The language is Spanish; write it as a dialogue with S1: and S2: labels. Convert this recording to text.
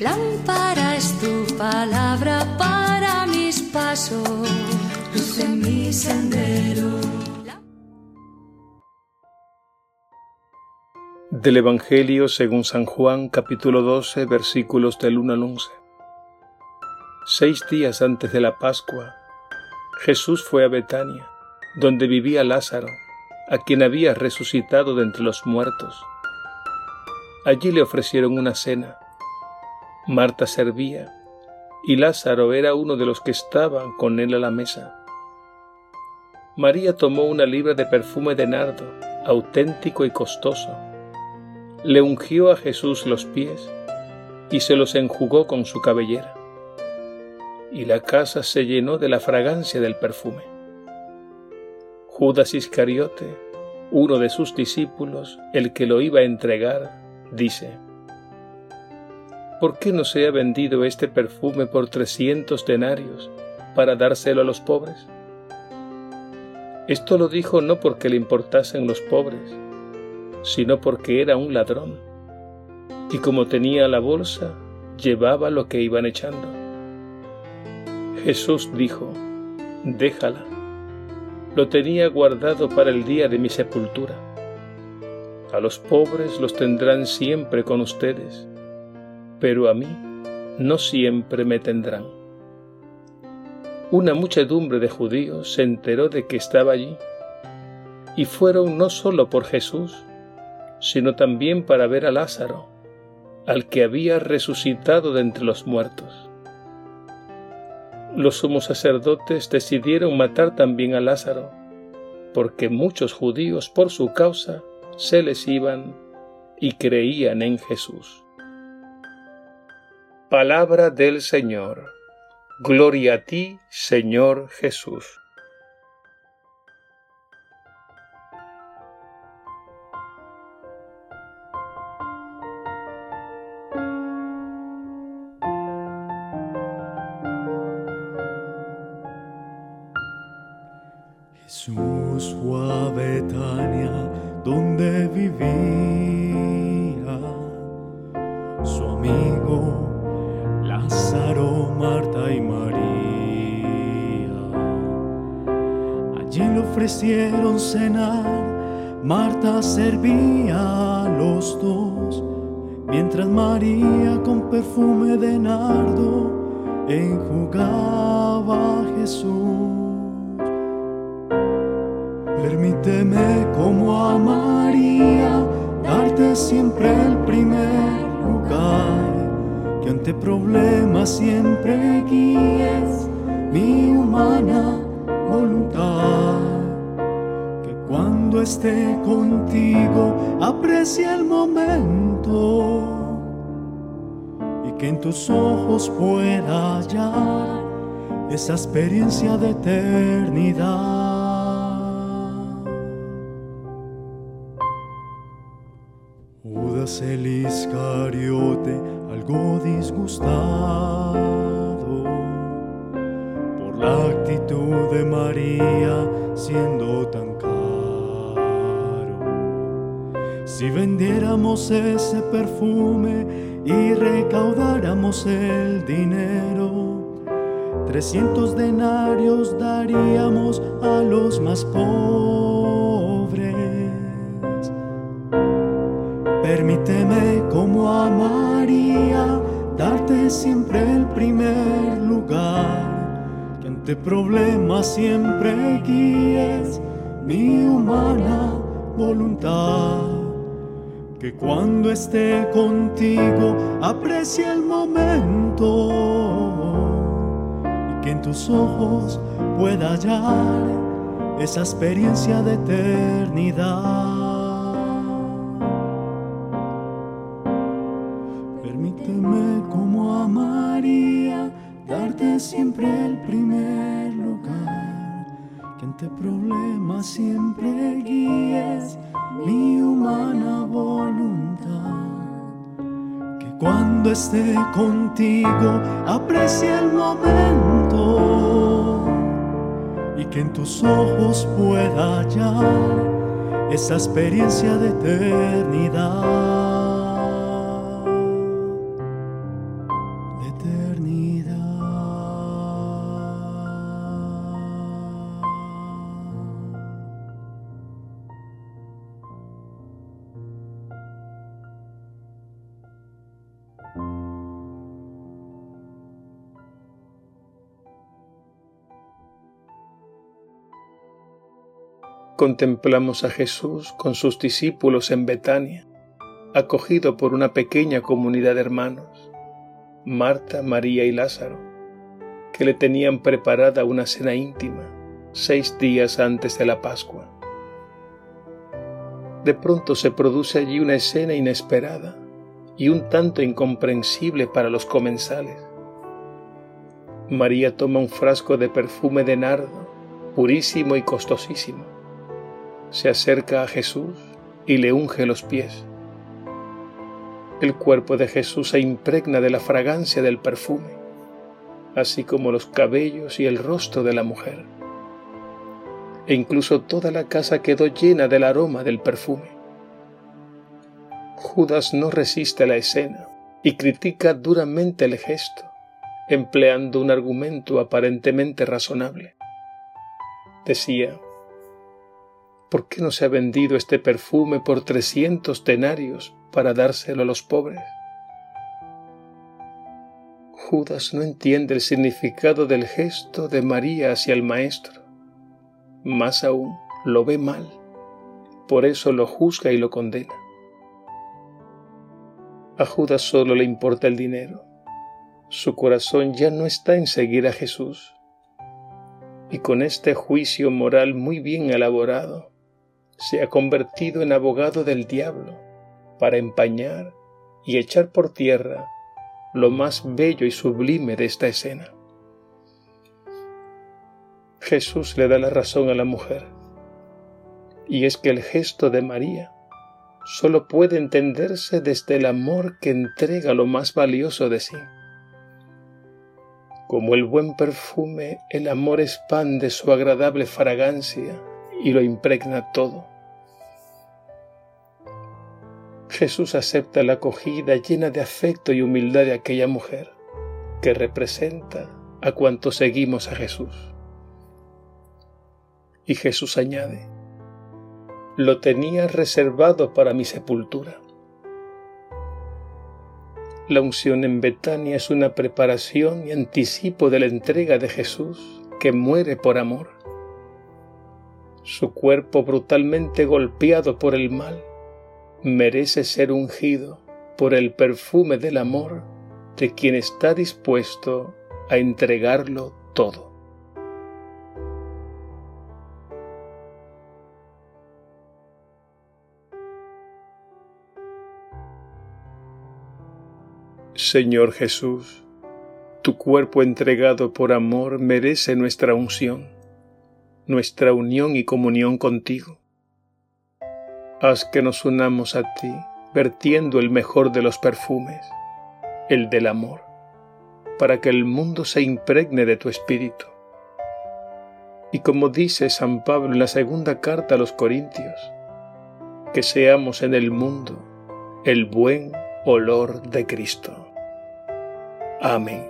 S1: Lámpara es tu palabra para mis pasos, luz en mi sendero.
S2: Del Evangelio según San Juan capítulo 12 versículos del 1 al 11. Seis días antes de la Pascua, Jesús fue a Betania, donde vivía Lázaro, a quien había resucitado de entre los muertos. Allí le ofrecieron una cena. Marta servía y Lázaro era uno de los que estaban con él a la mesa. María tomó una libra de perfume de nardo, auténtico y costoso. Le ungió a Jesús los pies y se los enjugó con su cabellera. Y la casa se llenó de la fragancia del perfume. Judas Iscariote, uno de sus discípulos, el que lo iba a entregar, dice, ¿por qué no se ha vendido este perfume por trescientos denarios para dárselo a los pobres? Esto lo dijo no porque le importasen los pobres, sino porque era un ladrón, y como tenía la bolsa, llevaba lo que iban echando. Jesús dijo, déjala, lo tenía guardado para el día de mi sepultura. A los pobres los tendrán siempre con ustedes, pero a mí no siempre me tendrán. Una muchedumbre de judíos se enteró de que estaba allí, y fueron no solo por Jesús, sino también para ver a Lázaro, al que había resucitado de entre los muertos. Los sumos sacerdotes decidieron matar también a Lázaro, porque muchos judíos por su causa se les iban y creían en Jesús. Palabra del Señor. Gloria a ti, Señor Jesús.
S3: Jesús fue Betania, donde vivía ofrecieron cenar, Marta servía a los dos, mientras María con perfume de nardo enjugaba a Jesús. Permíteme como a María darte siempre el primer lugar, que ante problemas siempre guíes mi humana voluntad, cuando esté contigo aprecie el momento y que en tus ojos pueda hallar esa experiencia de eternidad. Judas el Iscariote, algo disgustado por la actitud de María siendo tan Si vendiéramos ese perfume y recaudáramos el dinero, trescientos denarios daríamos a los más pobres. Permíteme como a María darte siempre el primer lugar, que ante problemas siempre guíes mi humana voluntad, que cuando esté contigo aprecie el momento y que en tus ojos pueda hallar esa experiencia de eternidad. Permíteme como a María darte siempre el primer lugar, que ante problemas siempre guíes mi humana voluntad, que cuando esté contigo aprecie el momento y que en tus ojos pueda hallar esa experiencia de eternidad.
S2: Contemplamos a Jesús con sus discípulos en Betania, acogido por una pequeña comunidad de hermanos, Marta, María y Lázaro, que le tenían preparada una cena íntima seis días antes de la Pascua. De pronto se produce allí una escena inesperada y un tanto incomprensible para los comensales. María toma un frasco de perfume de nardo, purísimo y costosísimo. Se acerca a Jesús y le unge los pies. El cuerpo de Jesús se impregna de la fragancia del perfume, así como los cabellos y el rostro de la mujer. E incluso toda la casa quedó llena del aroma del perfume. Judas no resiste la escena y critica duramente el gesto empleando un argumento aparentemente razonable. Decía, ¿por qué no se ha vendido este perfume por trescientos denarios para dárselo a los pobres? Judas no entiende el significado del gesto de María hacia el Maestro. Más aún, lo ve mal. Por eso lo juzga y lo condena. A Judas solo le importa el dinero su corazón ya no está en seguir a Jesús. Y con este juicio moral muy bien elaborado, se ha convertido en abogado del diablo para empañar y echar por tierra lo más bello y sublime de esta escena. Jesús le da la razón a la mujer, y es que el gesto de María solo puede entenderse desde el amor que entrega lo más valioso de sí. Como el buen perfume, el amor expande su agradable fragancia y lo impregna todo. Jesús acepta la acogida llena de afecto y humildad de aquella mujer, que representa a cuantos seguimos a Jesús. Y Jesús añade, lo tenía reservado para mi sepultura. La unción en Betania es una preparación y anticipo de la entrega de Jesús que muere por amor. Su cuerpo brutalmente golpeado por el mal merece ser ungido por el perfume del amor de quien está dispuesto a entregarlo todo. Señor Jesús, tu cuerpo entregado por amor merece nuestra unción, nuestra unión y comunión contigo. Haz que nos unamos a ti, vertiendo el mejor de los perfumes, el del amor, para que el mundo se impregne de tu espíritu. Y como dice San Pablo en la segunda carta a los Corintios, que seamos en el mundo el buen olor de Cristo. Amém.